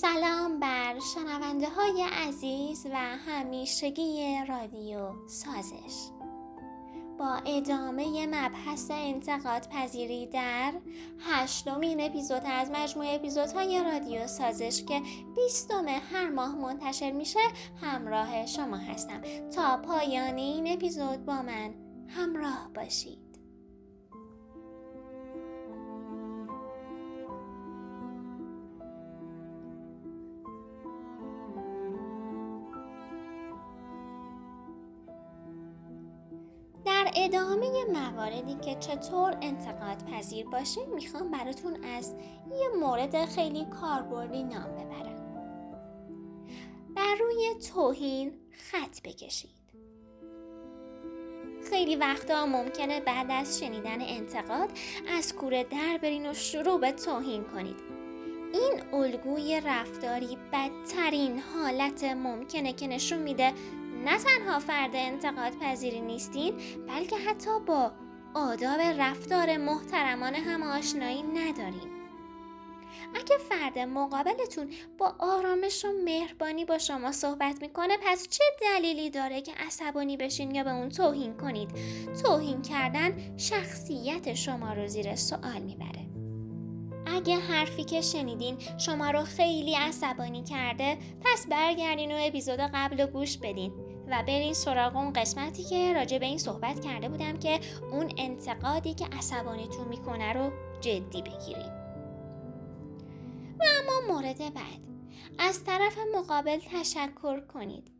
سلام بر شنونده های عزیز و همیشگی رادیو سازش. با ادامه مبحث انتقاد پذیری در هشتمین اپیزود از مجموعه اپیزودهای رادیو سازش که بیستم هر ماه منتشر میشه همراه شما هستم. تا پایان این اپیزود با من همراه باشید. ادامه مواردی که چطور انتقاد پذیر باشیم می‌خوام براتون از یه مورد خیلی کاربردی نام ببرم. بر روی توهین خط بکشید. خیلی وقتا ممکنه بعد از شنیدن انتقاد از کوره در برین و شروع به توهین کنید. این الگوی رفتاری بدترین حالت ممکنه که نشون میده نه تنها فرد انتقاد پذیری نیستین بلکه حتی با آداب رفتار محترمانه هم آشنایی ندارین. اگه فرد مقابلتون با آرامش و مهربانی با شما صحبت می‌کنه پس چه دلیلی داره که عصبانی بشین یا به اون توهین کنید؟ توهین کردن شخصیت شما رو زیر سوال می‌بره. اگه حرفی که شنیدین شما رو خیلی عصبانی کرده پس برگردین و اپیزود قبل رو گوش بدین. و برین سراغ اون قسمتی که راجع به این صحبت کرده بودم که اون انتقادی که عصبانیتون می‌کنه رو جدی بگیریم و اما مورد بعد. از طرف مقابل تشکر کنید.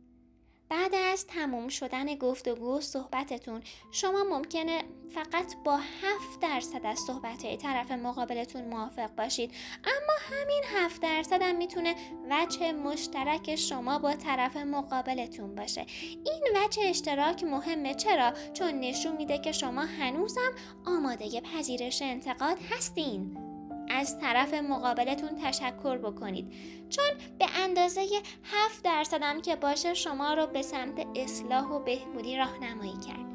بعد از تموم شدن گفتگو صحبتتون شما ممکنه فقط با 7 درصد از صحبت طرف مقابلتون موافق باشید. اما همین 7 درصد هم می‌تونه وجه مشترک شما با طرف مقابلتون باشه. این وجه اشتراک مهمه. چرا؟ چون نشون میده که شما هنوزم آماده پذیرش انتقاد هستین. از طرف مقابلتون تشکر بکنید. چون به اندازه 7 درصدم که باشه شما رو به سمت اصلاح و بهبودی راهنمایی کرد.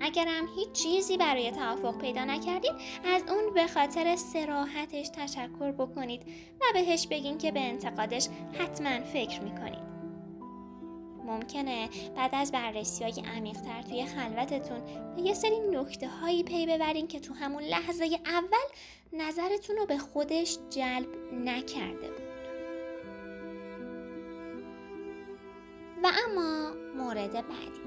اگرم هیچ چیزی برای توافق پیدا نکردید از اون به خاطر سراحتش تشکر بکنید و بهش بگین که به انتقادش حتما فکر می‌کنید. ممکنه بعد از بررسی های عمیقتر توی خلوتتون به یه سری نکته هایی پی ببرین که تو همون لحظه اول نظرتون رو به خودش جلب نکرده بود. و اما مورد بعدی.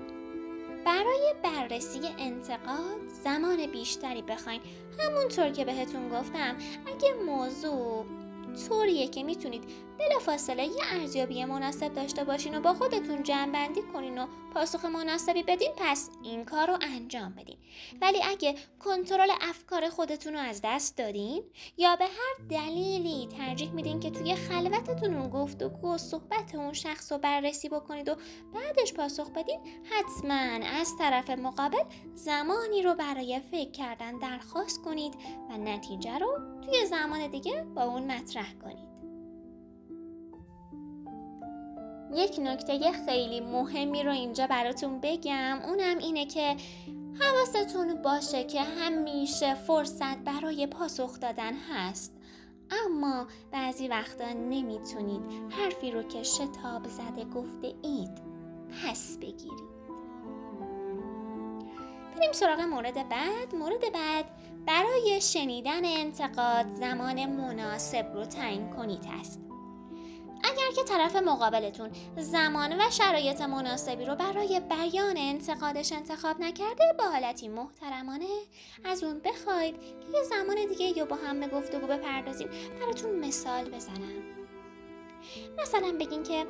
برای بررسی انتقاد زمان بیشتری بخواین. همونطور که بهتون گفتم اگه موضوع طوریه که می‌تونید بلافاصله یه ارزیابی مناسب داشته باشین و با خودتون جمع کنین و پاسخ مناسبی بدین پس این کار رو انجام بدین. ولی اگه کنترل افکار خودتون رو از دست دادین یا به هر دلیلی ترجیح میدین که توی خلوتتون اون گفتگو و صحبت اون شخص رو بررسی بکنید و بعدش پاسخ بدین حتما از طرف مقابل زمانی رو برای فکر کردن درخواست کنید و نتیجه رو توی زمان دیگه با اون مطرح کنید. یک نکته خیلی مهمی رو اینجا براتون بگم. اونم اینه که حواستون باشه که همیشه فرصت برای پاسخ دادن هست. اما بعضی وقتا نمی‌تونید حرفی رو که شتاب زده گفته اید پس بگیرید. بریم سراغ مورد بعد. مورد بعد برای شنیدن انتقاد زمان مناسب رو تعیین کنید است. اگر که طرف مقابلتون زمان و شرایط مناسبی رو برای بیان انتقادش انتخاب نکرده با حالتی محترمانه از اون بخواید که یه زمان دیگه یا با هم به گفتگو بپردازیم براتون مثال بزنم. مثلا بگین که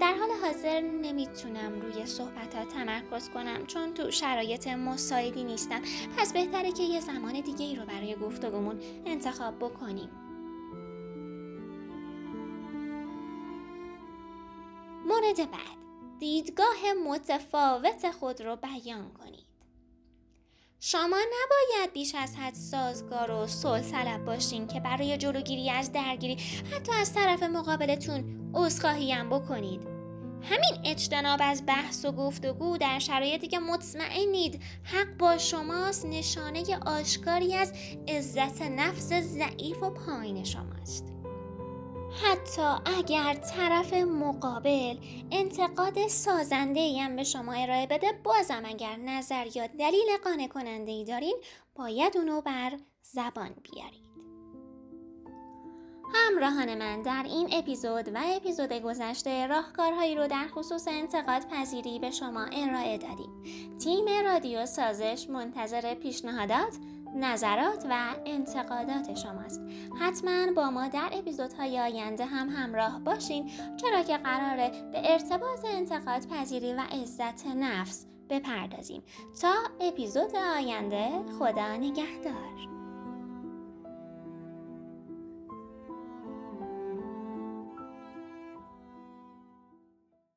در حال حاضر نمی‌تونم روی صحبت ها تمرکز کنم چون تو شرایط مساعدی نیستم. پس بهتره که یه زمان دیگه ای رو برای گفتگومون انتخاب بکنیم. مورد بعد دیدگاه متفاوت خود رو بیان کنید. شما نباید بیش از حد سازگار و صلح طلب باشین که برای جلوگیری از درگیری حتی از طرف مقابلتون عذرخواهی هم بکنید. همین اجتناب از بحث و گفتگو در شرایطی که مطمئنید حق با شماست نشانه آشکاری از عزت نفس ضعیف و پایین شماست. حتی اگر طرف مقابل انتقاد سازنده هم به شما ارائه بده بازم اگر نظر یا دلیل قانع کننده ای دارین باید اونو بر زبان بیارید. همراهان من در این اپیزود و اپیزود گذشته راهکارهایی رو در خصوص انتقاد پذیری به شما ارائه دادیم. تیم رادیو سازش منتظر پیشنهادات نظرات و انتقادات شماست. حتما با ما در اپیزودهای آینده هم همراه باشین چرا که قراره به ارتباط انتقاد پذیری و عزت نفس بپردازیم. تا اپیزود آینده خدا نگهدار.